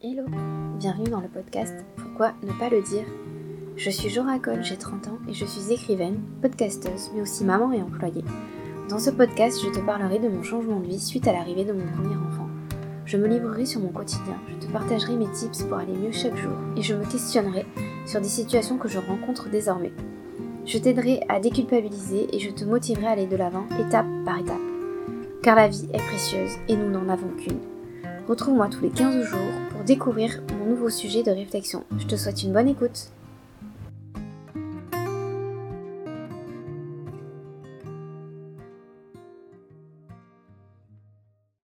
Hello, bienvenue dans le podcast Pourquoi ne pas le dire? Je suis Jora Cole, j'ai 30 ans et je suis écrivaine, podcasteuse, mais aussi maman et employée. Dans ce podcast, je te parlerai de mon changement de vie suite à l'arrivée de mon premier enfant. Je me livrerai sur mon quotidien, je te partagerai mes tips pour aller mieux chaque jour et je me questionnerai sur des situations que je rencontre désormais. Je t'aiderai à déculpabiliser et je te motiverai à aller de l'avant étape par étape. Car la vie est précieuse et nous n'en avons qu'une. Retrouve-moi tous les 15 jours pour découvrir mon nouveau sujet de réflexion. Je te souhaite une bonne écoute.